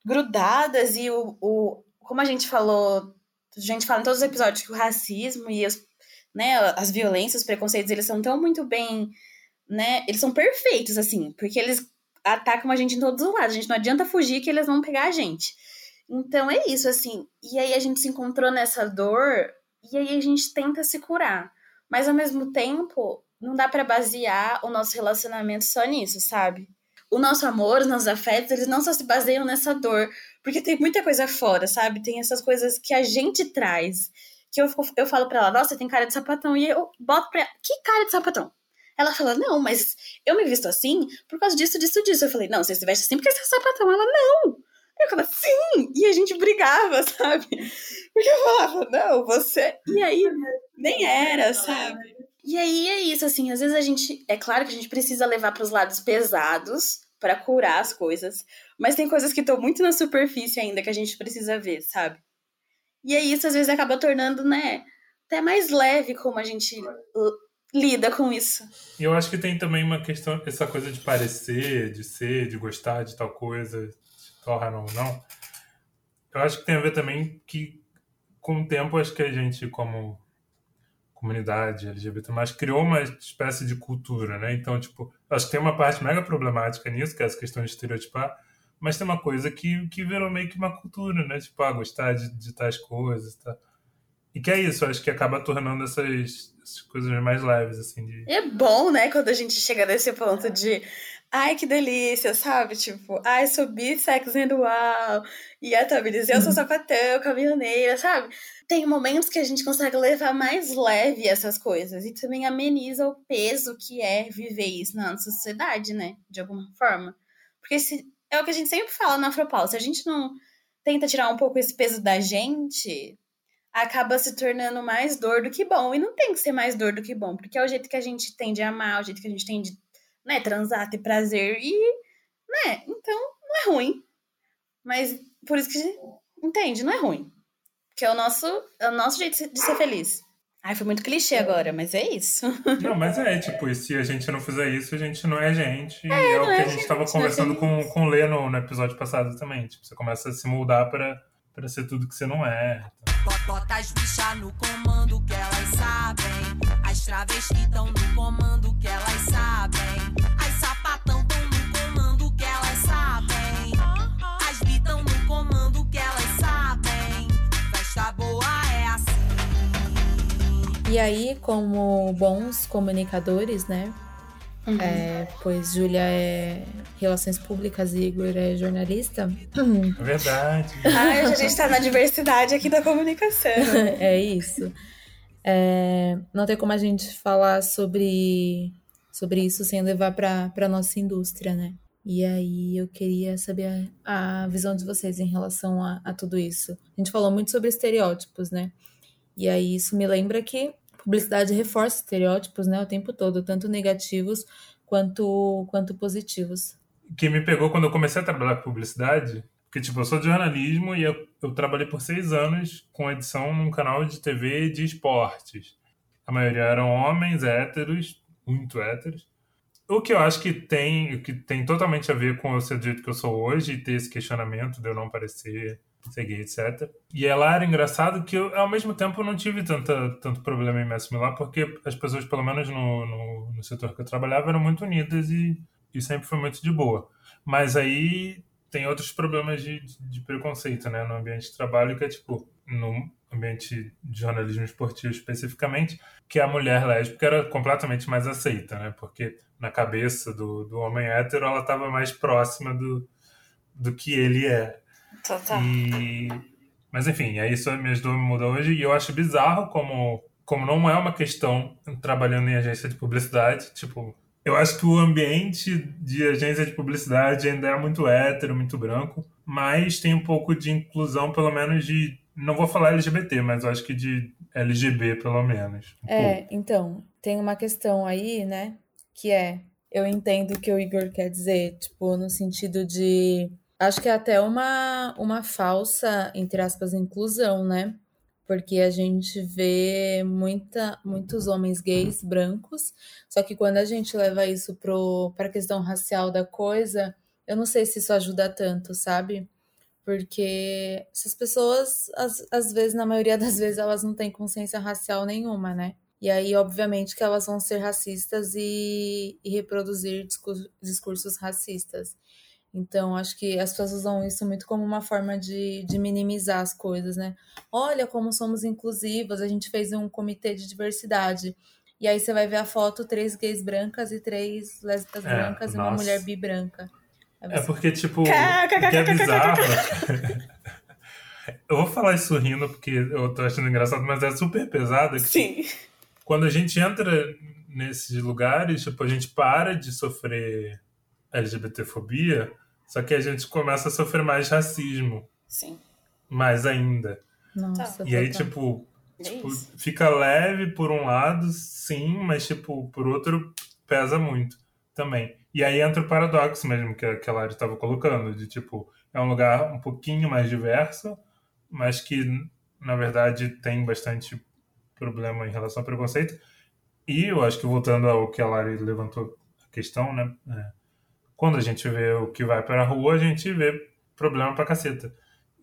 grudadas e o, o como a gente falou a gente fala em todos os episódios que o racismo e os né, as violências, os preconceitos, eles são tão muito bem, né, eles são perfeitos, assim, porque eles atacam a gente em todos os lados, a gente não adianta fugir que eles vão pegar a gente. Então é isso, assim, e aí a gente se encontrou nessa dor, e aí a gente tenta se curar, mas ao mesmo tempo, não dá para basear o nosso relacionamento só nisso, sabe? O nosso amor, os nossos afetos, eles não só se baseiam nessa dor, porque tem muita coisa fora, sabe? Tem essas coisas que a gente traz que eu, eu falo pra ela, nossa, tem cara de sapatão. E eu boto pra ela, que cara de sapatão? Ela fala, não, mas eu me visto assim por causa disso, disso, disso. Eu falei, não, você se veste assim porque você é sapatão. Ela, não. Eu falava, sim! E a gente brigava, <laughs> sabe? Porque eu falava, não, você. E aí, nem era, sabe? E aí é isso, assim, às vezes a gente. É claro que a gente precisa levar para os lados pesados para curar as coisas, mas tem coisas que estão muito na superfície ainda que a gente precisa ver, sabe? E aí isso às vezes acaba tornando, né, até mais leve como a gente lida com isso. Eu acho que tem também uma questão, essa coisa de parecer, de ser, de gostar de tal coisa, se torna ou não. Eu acho que tem a ver também que, com o tempo, acho que a gente, como comunidade LGBT, mas criou uma espécie de cultura, né? Então, tipo, acho que tem uma parte mega problemática nisso, que é essa questão de estereotipar, mas tem uma coisa que, que virou meio que uma cultura, né? Tipo, ah, gostar de, de tais coisas, tá? E que é isso, acho que acaba tornando essas, essas coisas mais leves, assim. De... E é bom, né, quando a gente chega nesse ponto de ai, que delícia, sabe? Tipo, ai, sou bissex uau, e a Tamiris, eu sou sapatão, caminhoneira, sabe? Tem momentos que a gente consegue levar mais leve essas coisas e também ameniza o peso que é viver isso na sociedade, né? De alguma forma. Porque se, é o que a gente sempre fala na Afropau, se a gente não tenta tirar um pouco esse peso da gente, acaba se tornando mais dor do que bom. E não tem que ser mais dor do que bom, porque é o jeito que a gente tem de amar, o jeito que a gente tem de né, transar, ter prazer. E, né, então não é ruim. Mas por isso que, entende, não é ruim. Que é o nosso, é o nosso jeito de ser feliz. Ai, foi muito clichê agora, mas é isso. <laughs> Não, mas é, tipo, se a gente não fizer isso, a gente não é gente. É, e é o que é a gente estava conversando com, com o Lê no, no episódio passado também. Tipo, você começa a se moldar para para ser tudo que você não é. Bota as bichas no comando que elas sabem. As travestis estão no comando que elas sabem. E aí, como bons comunicadores, né? Uhum. É, pois Júlia é Relações Públicas e Igor é jornalista. É verdade. <laughs> Ai, a gente está na diversidade aqui da comunicação. <laughs> é isso. É, não tem como a gente falar sobre, sobre isso sem levar para a nossa indústria, né? E aí eu queria saber a, a visão de vocês em relação a, a tudo isso. A gente falou muito sobre estereótipos, né? E aí isso me lembra que publicidade reforça estereótipos, né, o tempo todo, tanto negativos quanto, quanto positivos. Que me pegou quando eu comecei a trabalhar com publicidade, porque, tipo, eu sou de jornalismo e eu, eu trabalhei por seis anos com edição num canal de TV de esportes. A maioria eram homens héteros, muito héteros. O que eu acho que tem, que tem totalmente a ver com eu ser do jeito que eu sou hoje e ter esse questionamento de eu não parecer ser gay, etc. E ela era engraçado que eu, ao mesmo tempo, não tive tanta, tanto problema em me assimilar, porque as pessoas, pelo menos no, no, no setor que eu trabalhava, eram muito unidas e, e sempre foi muito de boa. Mas aí tem outros problemas de, de, preconceito, né, no ambiente de trabalho, que é tipo, no ambiente de jornalismo esportivo especificamente, que a mulher lésbica era completamente mais aceita, né, porque na cabeça do, do homem hétero ela estava mais próxima do, do que ele é. Total. E... Mas enfim, aí isso me ajudou a mudar hoje e eu acho bizarro como, como não é uma questão trabalhando em agência de publicidade, tipo, eu acho que o ambiente de agência de publicidade ainda é muito hétero, muito branco, mas tem um pouco de inclusão, pelo menos de. Não vou falar LGBT, mas eu acho que de LGB, pelo menos. Um é, pouco. então, tem uma questão aí, né? Que é. Eu entendo o que o Igor quer dizer, tipo, no sentido de Acho que é até uma, uma falsa, entre aspas, inclusão, né? Porque a gente vê muita, muitos homens gays brancos, só que quando a gente leva isso para a questão racial da coisa, eu não sei se isso ajuda tanto, sabe? Porque essas pessoas, às, às vezes, na maioria das <laughs> vezes, elas não têm consciência racial nenhuma, né? E aí, obviamente, que elas vão ser racistas e, e reproduzir discursos, discursos racistas. Então, acho que as pessoas usam isso muito como uma forma de, de minimizar as coisas, né? Olha como somos inclusivas, a gente fez um comitê de diversidade. E aí você vai ver a foto, três gays brancas e três lésbicas é, brancas nossa. e uma mulher bi branca. É porque, tipo, que é bizarro. <laughs> eu vou falar isso rindo porque eu tô achando engraçado, mas é super pesado. Que, Sim. Quando a gente entra nesses lugares, tipo, a gente para de sofrer LGBTfobia, só que a gente começa a sofrer mais racismo. Sim. Mais ainda. Nossa, e aí, tipo, é tipo fica leve por um lado, sim, mas, tipo, por outro, pesa muito também. E aí entra o paradoxo mesmo que a, que a Lari estava colocando, de, tipo, é um lugar um pouquinho mais diverso, mas que, na verdade, tem bastante problema em relação ao preconceito, E eu acho que voltando ao que a Lari levantou a questão, né? É, quando a gente vê o que vai para a rua, a gente vê problema pra caceta.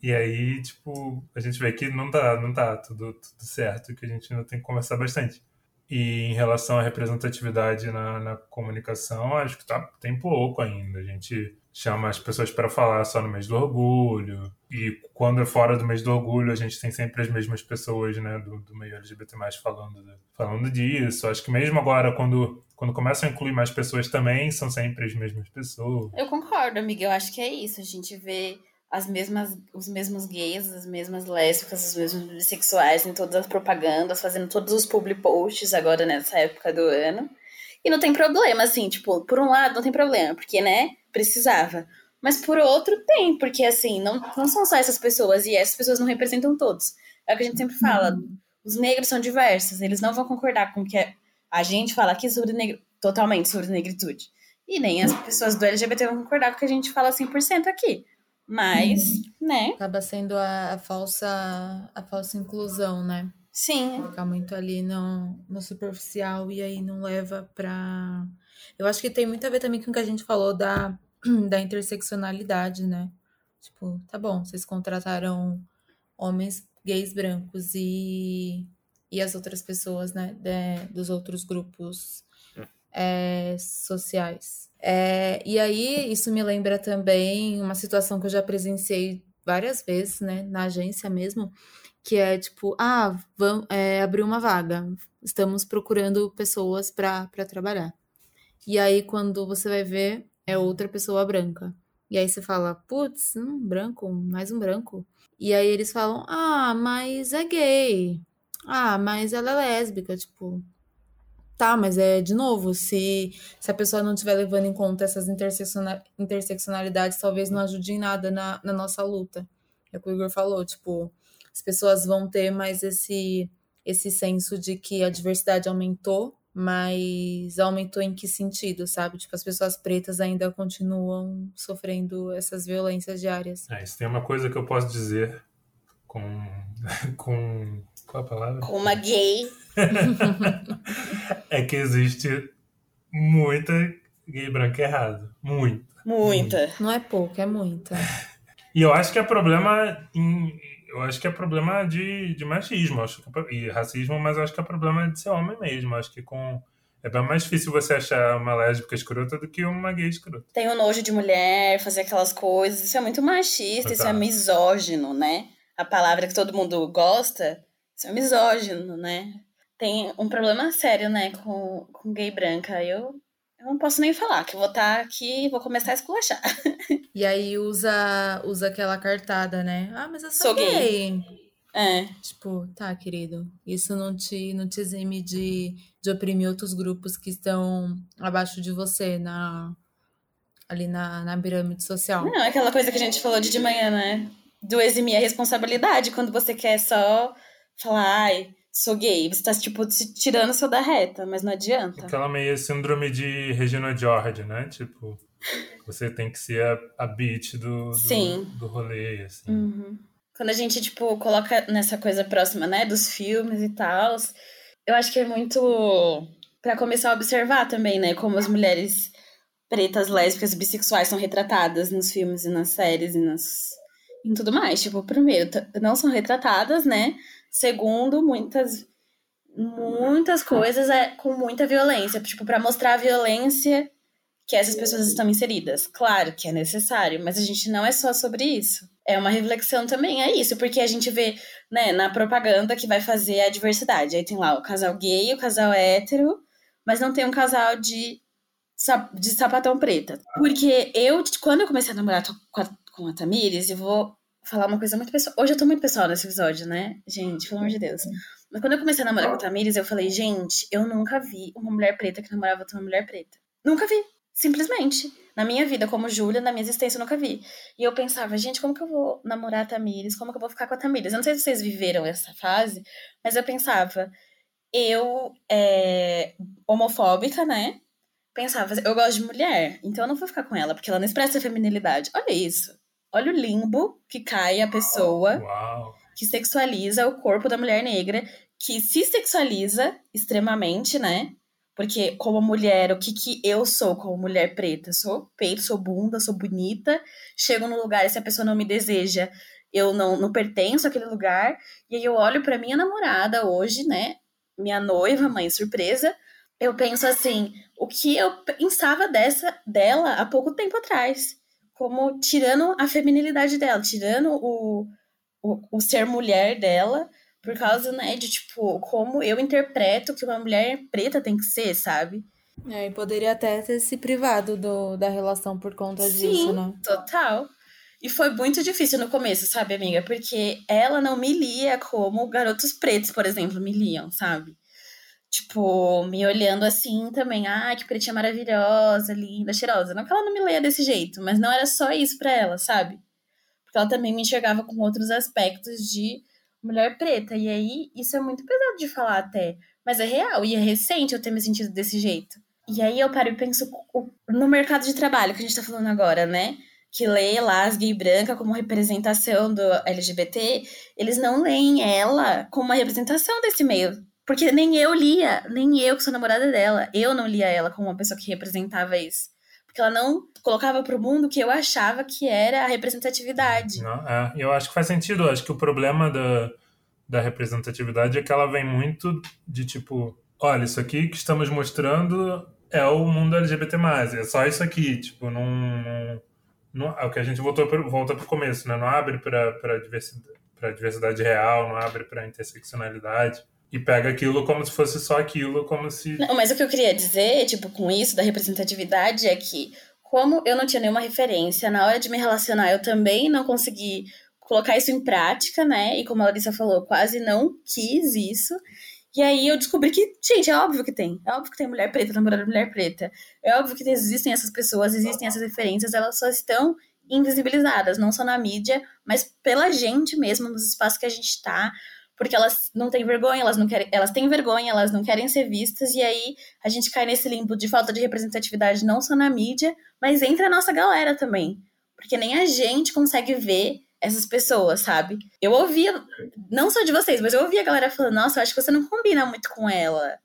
E aí, tipo, a gente vê que não tá, não tá tudo, tudo certo, que a gente ainda tem que conversar bastante. E em relação à representatividade na, na comunicação, acho que tá, tem pouco ainda. A gente chama as pessoas para falar só no mês do orgulho. E quando é fora do mês do orgulho, a gente tem sempre as mesmas pessoas né, do, do meio LGBT falando, falando disso. Acho que mesmo agora, quando, quando começam a incluir mais pessoas também, são sempre as mesmas pessoas. Eu concordo, amiga. Eu acho que é isso. A gente vê as mesmas, os mesmos gays, as mesmas lésbicas, os mesmos bissexuais em todas as propagandas, fazendo todos os public posts agora nessa época do ano. E não tem problema, assim, tipo, por um lado não tem problema, porque, né, precisava. Mas por outro tem, porque, assim, não, não são só essas pessoas, e essas pessoas não representam todos. É o que a gente sempre fala, os negros são diversos, eles não vão concordar com o que a gente fala aqui sobre totalmente sobre negritude. E nem as pessoas do LGBT vão concordar com o que a gente fala 100% aqui. Mas, né? Acaba sendo a, a falsa a falsa inclusão, né? Sim. Ficar muito ali no, no superficial e aí não leva pra. Eu acho que tem muito a ver também com o que a gente falou da, <clears throat> da interseccionalidade, né? Tipo, tá bom, vocês contrataram homens gays brancos e, e as outras pessoas, né? De, dos outros grupos é, sociais. É, e aí, isso me lembra também uma situação que eu já presenciei várias vezes, né? Na agência mesmo que é tipo, ah, vamos é, abrir uma vaga, estamos procurando pessoas para trabalhar. E aí, quando você vai ver, é outra pessoa branca. E aí você fala, putz, um branco, mais um branco. E aí eles falam, ah, mas é gay. Ah, mas ela é lésbica, tipo. Tá, mas é de novo, se, se a pessoa não estiver levando em conta essas interseccionalidades, talvez não ajude em nada na, na nossa luta. É o que o Igor falou, tipo, as pessoas vão ter mais esse, esse senso de que a diversidade aumentou, mas aumentou em que sentido, sabe? Tipo, as pessoas pretas ainda continuam sofrendo essas violências diárias. É, isso tem uma coisa que eu posso dizer com. <laughs> com qual a palavra? Com uma gay. <laughs> é que existe muita gay branca errado. Muita. Muita. Não é pouco, é muita. E eu acho que é problema em, eu acho que é problema de, de machismo acho que, é e racismo, mas eu acho que é problema de ser homem mesmo. Acho que com. É bem mais difícil você achar uma lésbica escrota do que uma gay escrota. Tem o nojo de mulher, fazer aquelas coisas. Isso é muito machista, Exato. isso é misógino, né? A palavra que todo mundo gosta, isso é misógino, né? Tem um problema sério, né, com, com gay branca. Eu eu não posso nem falar, que eu vou estar tá aqui e vou começar a esculachar. <laughs> E aí usa, usa aquela cartada, né? Ah, mas eu sou, sou gay. gay. É. Tipo, tá, querido. Isso não te, não te exime de, de oprimir outros grupos que estão abaixo de você na, ali na, na pirâmide social. Não, é aquela coisa que a gente falou de de manhã, né? Do eximir a responsabilidade quando você quer só falar, ai, sou gay. Você tá, tipo, tirando o seu da reta, mas não adianta. Aquela meio síndrome de Regina George, né? Tipo, você tem que ser a, a beat do, do, do rolê, assim. Uhum. Quando a gente, tipo, coloca nessa coisa próxima, né, dos filmes e tal, eu acho que é muito para começar a observar também, né, como as mulheres pretas, lésbicas e bissexuais são retratadas nos filmes e nas séries e nas em tudo mais. Tipo, primeiro, não são retratadas, né? Segundo, muitas muitas coisas é com muita violência, tipo, para mostrar a violência que essas pessoas estão inseridas. Claro que é necessário, mas a gente não é só sobre isso. É uma reflexão também, é isso, porque a gente vê, né, na propaganda que vai fazer a diversidade. Aí tem lá o casal gay, o casal hétero, mas não tem um casal de, de sapatão preta. Porque eu, quando eu comecei a namorar com a, com a Tamires, eu vou falar uma coisa muito pessoal. Hoje eu tô muito pessoal nesse episódio, né? Gente, pelo amor de Deus. Mas quando eu comecei a namorar com a Tamires, eu falei, gente, eu nunca vi uma mulher preta que namorava com uma mulher preta. Nunca vi. Simplesmente. Na minha vida, como Júlia, na minha existência, eu nunca vi. E eu pensava, gente, como que eu vou namorar a Tamires? Como que eu vou ficar com a Tamires? Eu não sei se vocês viveram essa fase, mas eu pensava, eu, é, homofóbica, né? Pensava, eu gosto de mulher, então eu não vou ficar com ela, porque ela não expressa feminilidade. Olha isso. Olha o limbo que cai a pessoa. Uau. que sexualiza o corpo da mulher negra, que se sexualiza extremamente, né? Porque como mulher, o que que eu sou como mulher preta? Sou peito, sou bunda, sou bonita. Chego num lugar e se a pessoa não me deseja, eu não, não pertenço àquele lugar. E aí eu olho para minha namorada hoje, né? Minha noiva, mãe surpresa. Eu penso assim, o que eu pensava dessa dela há pouco tempo atrás, como tirando a feminilidade dela, tirando o, o, o ser mulher dela por causa, né, de, tipo, como eu interpreto que uma mulher preta tem que ser, sabe? É, e poderia até ter se privado do, da relação por conta Sim, disso, né? total. E foi muito difícil no começo, sabe, amiga? Porque ela não me lia como garotos pretos, por exemplo, me liam, sabe? Tipo, me olhando assim também, ah, que pretinha maravilhosa, linda, cheirosa. Não que ela não me leia desse jeito, mas não era só isso pra ela, sabe? Porque ela também me enxergava com outros aspectos de mulher preta. E aí, isso é muito pesado de falar até. Mas é real e é recente eu ter me sentido desse jeito. E aí eu paro e penso no mercado de trabalho que a gente tá falando agora, né? Que lê lá as gay branca como representação do LGBT, eles não leem ela como uma representação desse meio. Porque nem eu lia, nem eu que sou namorada dela, eu não lia ela como uma pessoa que representava isso. Porque ela não colocava mundo o que eu achava que era a representatividade. Não, é, eu acho que faz sentido. Eu acho que o problema da, da representatividade é que ela vem muito de tipo, olha, isso aqui que estamos mostrando é o mundo LGBT+, é só isso aqui, tipo, não... não, não é o que a gente voltou volta pro começo, né? Não abre pra, diversidade, pra diversidade real, não abre pra interseccionalidade. E pega aquilo como se fosse só aquilo, como se... Não, mas o que eu queria dizer, tipo, com isso da representatividade é que como eu não tinha nenhuma referência, na hora de me relacionar eu também não consegui colocar isso em prática, né? E como a Larissa falou, quase não quis isso. E aí eu descobri que, gente, é óbvio que tem. É óbvio que tem mulher preta namorando mulher preta. É óbvio que existem essas pessoas, existem essas referências, elas só estão invisibilizadas, não só na mídia, mas pela gente mesmo, nos espaços que a gente tá, porque elas não têm vergonha, elas não querem, elas têm vergonha, elas não querem ser vistas, e aí a gente cai nesse limbo de falta de representatividade não só na mídia, mas entre a nossa galera também. Porque nem a gente consegue ver essas pessoas, sabe? Eu ouvia, não só de vocês, mas eu ouvia a galera falando, nossa, eu acho que você não combina muito com ela.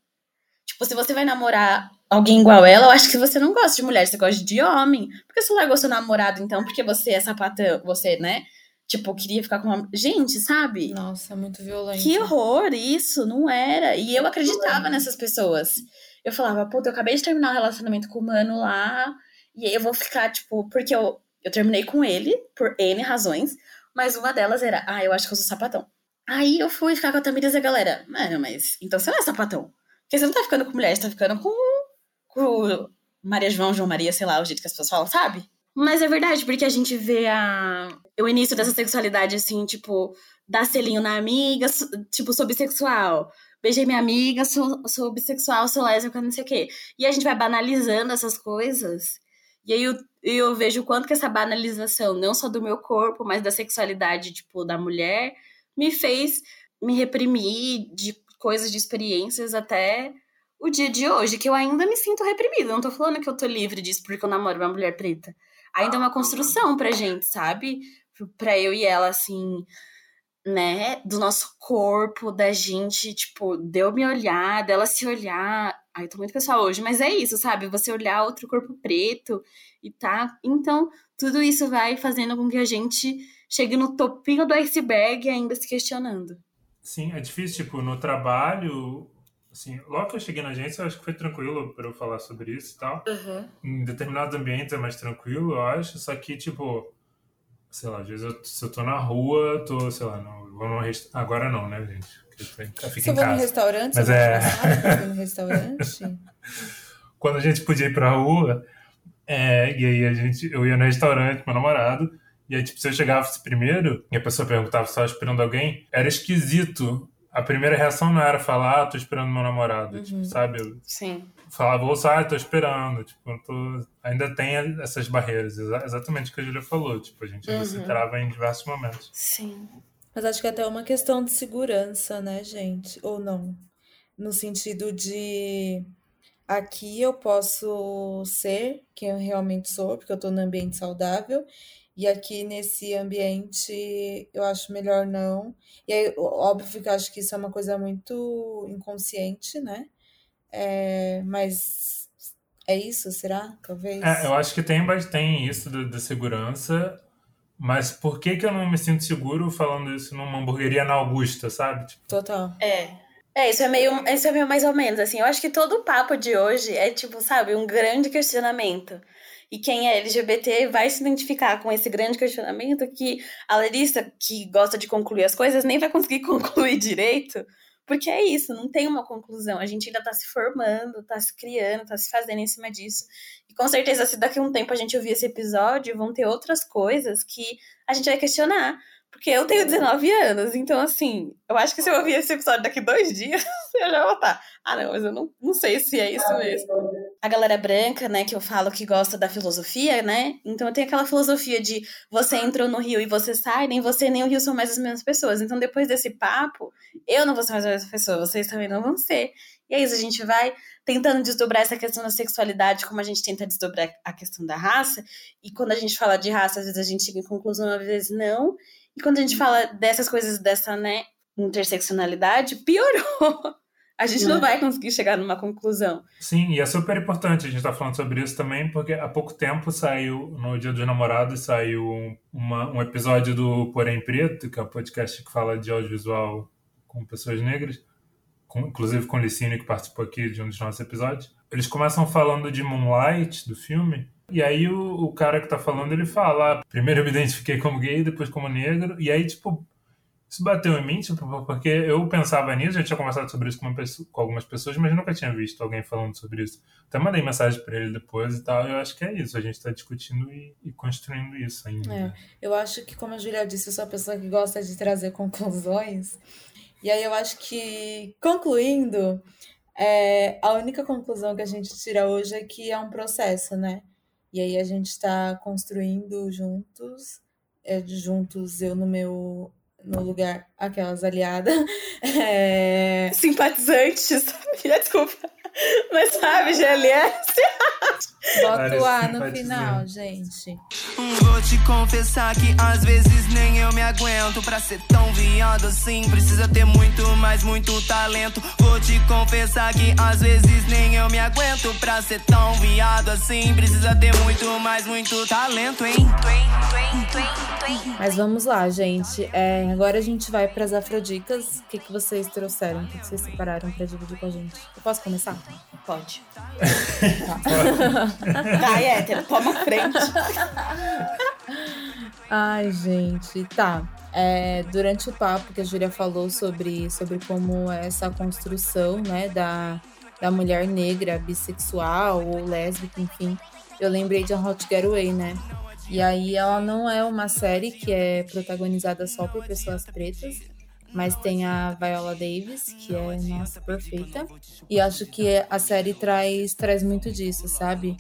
Tipo, se você vai namorar alguém igual ela, eu acho que você não gosta de mulher, você gosta de homem. Por que você largou seu namorado, então? Porque você é sapatão, você, né? Tipo, queria ficar com uma. Gente, sabe? Nossa, muito violento. Que horror, isso, não era. E eu acreditava nessas pessoas. Eu falava, puta, eu acabei de terminar um relacionamento com o mano lá, e aí eu vou ficar, tipo, porque eu, eu terminei com ele por N razões, mas uma delas era, ah, eu acho que eu sou sapatão. Aí eu fui ficar com a Tamires e a galera, mano, mas então você não é sapatão. Porque você não tá ficando com mulher, você tá ficando com, com Maria João, João Maria, sei lá, o jeito que as pessoas falam, sabe? Mas é verdade, porque a gente vê a, o início dessa sexualidade, assim, tipo, dar selinho na amiga, tipo, sou bissexual. Beijei minha amiga, sou, sou bissexual, sou lésbica, não sei o quê. E a gente vai banalizando essas coisas. E aí eu, eu vejo o quanto que essa banalização, não só do meu corpo, mas da sexualidade, tipo, da mulher, me fez me reprimir de coisas, de experiências até o dia de hoje, que eu ainda me sinto reprimida. Não tô falando que eu tô livre disso porque eu namoro uma mulher preta ainda é uma construção pra gente, sabe? Pra eu e ela, assim, né? Do nosso corpo, da gente, tipo, de eu me olhar, dela se olhar. Ai, tô muito pessoal hoje, mas é isso, sabe? Você olhar outro corpo preto e tá. Então, tudo isso vai fazendo com que a gente chegue no topinho do iceberg ainda se questionando. Sim, é difícil, tipo, no trabalho, Assim, logo que eu cheguei na agência, eu acho que foi tranquilo para eu falar sobre isso e tal. Uhum. Em determinados ambientes é mais tranquilo, eu acho. Só que, tipo, sei lá, às vezes eu, se eu tô na rua, tô, sei lá, não, vou num agora não, né, gente? Eu fico Você vai no restaurante? Mas é... Você no <laughs> restaurante? Quando a gente podia ir pra rua, é, e aí a gente, eu ia no restaurante com meu namorado, e aí, tipo, se eu chegava primeiro e a pessoa perguntava se estava esperando alguém, era esquisito a primeira reação não era falar, ah, tô esperando meu namorado, Uhum. tipo, sabe? Eu Sim. falava, vou sair, tô esperando, tipo, tô... ainda tem essas barreiras, exa- exatamente o que a Julia falou, tipo, a gente ainda se Uhum. trava em diversos momentos. Sim. Mas acho que é até uma questão de segurança, né, gente? Ou não? No sentido de aqui eu posso ser quem eu realmente sou, porque eu tô num ambiente saudável, E aqui nesse ambiente eu acho melhor não. E aí, óbvio que eu acho que isso é uma coisa muito inconsciente, né? É, mas é isso, será? Talvez. É, eu acho que tem, tem isso da segurança, mas por que, que eu não me sinto seguro falando isso numa hamburgueria na Augusta, sabe? Tipo... Total. É. É, isso é meio, isso é meio mais ou menos, assim. Eu acho que todo o papo de hoje é, tipo, sabe, um grande questionamento. E quem é LGBT vai se identificar com esse grande questionamento que a Larissa, que gosta de concluir as coisas, nem vai conseguir <laughs> concluir direito, porque é isso, não tem uma conclusão. A gente ainda está se formando, está se criando, está se fazendo em cima disso. E com certeza, se daqui a um tempo a gente ouvir esse episódio, vão ter outras coisas que a gente vai questionar. Porque eu tenho 19 anos, então assim, eu acho que se eu ouvir esse episódio daqui dois dias, <laughs> eu já vou estar. Ah, não, mas eu não, não sei se é isso mesmo. A galera branca, né, que eu falo que gosta da filosofia, né? Então eu tenho aquela filosofia de você entrou no rio e você sai, nem você nem o rio são mais as mesmas pessoas. Então depois desse papo, eu não vou ser mais a mesma pessoa, vocês também não vão ser. E é isso, a gente vai tentando desdobrar essa questão da sexualidade, como a gente tenta desdobrar a questão da raça. E quando a gente fala de raça, às vezes a gente chega em conclusão, às vezes não. E quando a gente fala dessas coisas, dessa, né, interseccionalidade, piorou. A gente não vai conseguir chegar numa conclusão. Sim, e é super importante a gente estar tá falando sobre isso também, porque há pouco tempo saiu, no Dia dos Namorados, saiu uma, um episódio do Porém Preto, que é o um podcast que fala de audiovisual com pessoas negras, com, inclusive com o Licínio, que participou aqui de um dos nossos episódios. Eles começam falando de Moonlight, do filme, e aí o, o cara que tá falando, ele fala, ah, primeiro eu me identifiquei como gay, depois como negro, e aí, tipo, isso bateu em mim, tipo, porque eu pensava nisso, já tinha conversado sobre isso com, pessoa, com, algumas pessoas, mas nunca tinha visto alguém falando sobre isso. Até mandei mensagem para ele depois e tal, eu acho que é isso, a gente está discutindo e, e, construindo isso ainda. É, eu acho que, como a Julia disse, eu sou a pessoa que gosta de trazer conclusões, e aí eu acho que, concluindo, é, a única conclusão que a gente tira hoje é que é um processo, né? E aí a gente está construindo juntos, é, juntos eu no meu no lugar, aquelas aliadas. <laughs> É... Simpatizantes, <laughs> desculpa. <laughs> Mas sabe, GLS? Bota o A no final, gente. Vou te confessar que às vezes nem eu me aguento. Pra ser tão viado assim, precisa ter muito, mais muito talento. Vou te confessar que às vezes nem eu me aguento. Pra ser tão viado assim, precisa ter muito, mais muito talento, hein? Mas vamos lá, gente. É, agora a gente vai para as afrodicas. O que, que vocês trouxeram? O que, que vocês separaram para dividir com a gente? Eu posso começar? Pode. tá. Vai, hétero, toma frente. Ai, gente, tá. É, durante o papo que a Júlia falou sobre, sobre como é essa construção né, da, da mulher negra, bissexual ou lésbica, enfim, eu lembrei de A Hot Getaway, né? E aí ela não é uma série que é protagonizada só por pessoas pretas, mas tem a Viola Davis, que é, nossa, perfeita. E acho que a série traz, traz muito disso, sabe?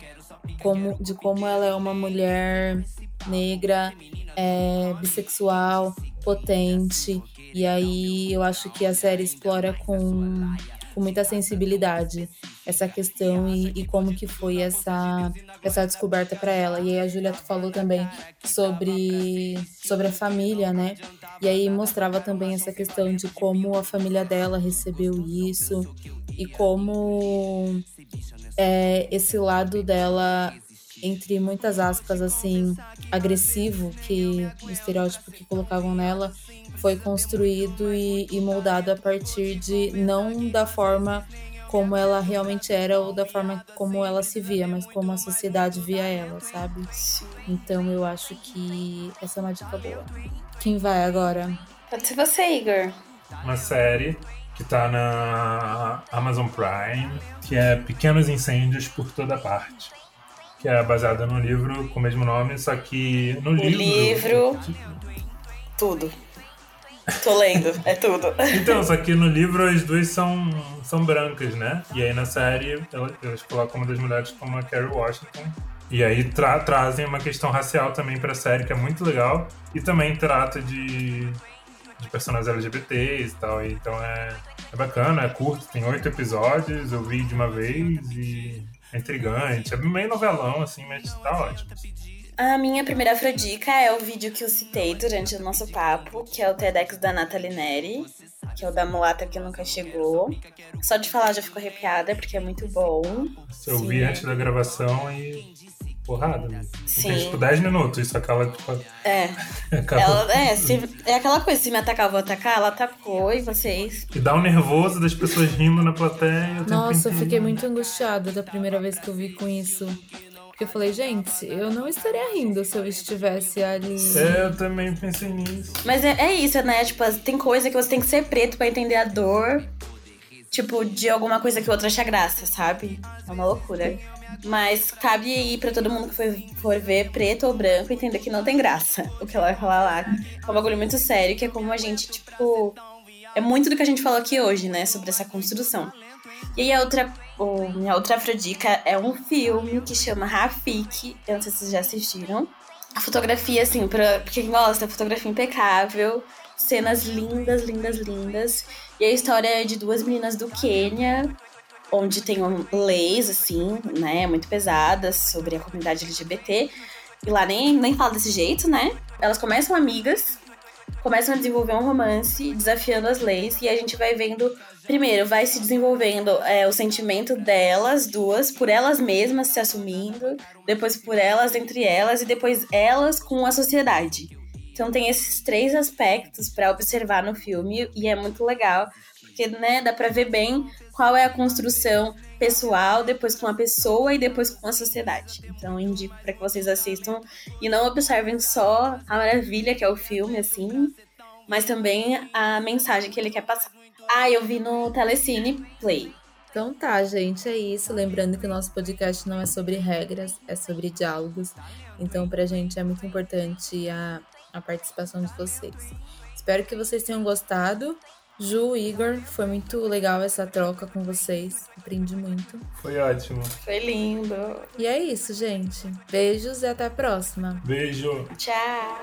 Como, de como ela é uma mulher negra, é, bissexual, potente. E aí eu acho que a série explora com com muita sensibilidade essa questão e, e como que foi essa, essa descoberta para ela. E aí a Julia falou também sobre, sobre a família, né? E aí mostrava também essa questão de como a família dela recebeu isso e como é, esse lado dela entre muitas aspas assim agressivo que o estereótipo que colocavam nela foi construído e, e moldado a partir de não da forma como ela realmente era ou da forma como ela se via, mas como a sociedade via ela, sabe? Então eu acho que essa é uma dica boa. Quem vai agora? Pode ser você, Igor. Uma série que tá na Amazon Prime, que é Pequenos Incêndios por Toda Parte. Que é baseada no livro com o mesmo nome, só que no o livro. livro. Tudo. Tô lendo, é tudo. Então, só que no livro as duas são, são brancas, né? E aí na série eles colocam uma das mulheres como a Carrie Washington. E aí tra trazem uma questão racial também pra série, que é muito legal. E também trata de, de personagens LGBTs e tal. Então é, é bacana, é curto, tem oito episódios, eu vi de uma vez e é intrigante. É meio novelão, assim, mas tá ótimo. A minha primeira afrodica é o vídeo que eu citei durante o nosso papo, que é o TEDx da Nathalie Neri, que é o da mulata que nunca chegou. Só de falar já fico arrepiada, porque é muito bom. Eu Sim. vi antes da gravação e. Porrada, né? Sim. Tem tipo 10 minutos, só que ela tipo, É, <laughs> acaba. ela, é, se- é aquela coisa, se me atacar, eu vou atacar, ela atacou e vocês. E dá um nervoso das pessoas rindo na plateia. Nossa, eu fiquei muito angustiada da primeira vez que eu vi com isso. Porque eu falei, gente, eu não estaria rindo se eu estivesse ali. É, eu também pensei nisso. Mas é, é isso, né? Tipo, tem coisa que você tem que ser preto pra entender a dor. Tipo, de alguma coisa que o outro acha graça, sabe? É uma loucura. Mas cabe aí pra todo mundo que for, for ver preto ou branco entender que não tem graça o que ela vai falar lá. É um bagulho muito sério, que é como a gente, tipo. É muito do que a gente falou aqui hoje, né? Sobre essa construção. E aí a outra, minha outra afrodica é um filme que chama Rafik. Eu não sei se vocês já assistiram. A fotografia, assim, pra, pra quem gosta, fotografia impecável. Cenas lindas, lindas, lindas. E a história é de duas meninas do Quênia, onde tem um, leis, assim, né, muito pesadas sobre a comunidade LGBT. E lá nem, nem fala desse jeito, né? Elas começam amigas, começam a desenvolver um romance, desafiando as leis, e a gente vai vendo. Primeiro, vai se desenvolvendo é, o sentimento delas duas, por elas mesmas se assumindo, depois por elas entre elas, e depois elas com a sociedade. Então tem esses três aspectos para observar no filme, e é muito legal, porque né, dá pra ver bem qual é a construção pessoal, depois com a pessoa e depois com a sociedade. Então indico para que vocês assistam e não observem só a maravilha que é o filme, assim, mas também a mensagem que ele quer passar. Ah, eu vi no Telecine Play. Então tá, gente, é isso. Lembrando que o nosso podcast não é sobre regras, é sobre diálogos. Então, pra gente é muito importante a, a participação de vocês. Espero que vocês tenham gostado. Ju, Igor, foi muito legal essa troca com vocês. Aprendi muito. Foi ótimo. Foi lindo. E é isso, gente. Beijos e até a próxima. Beijo. Tchau.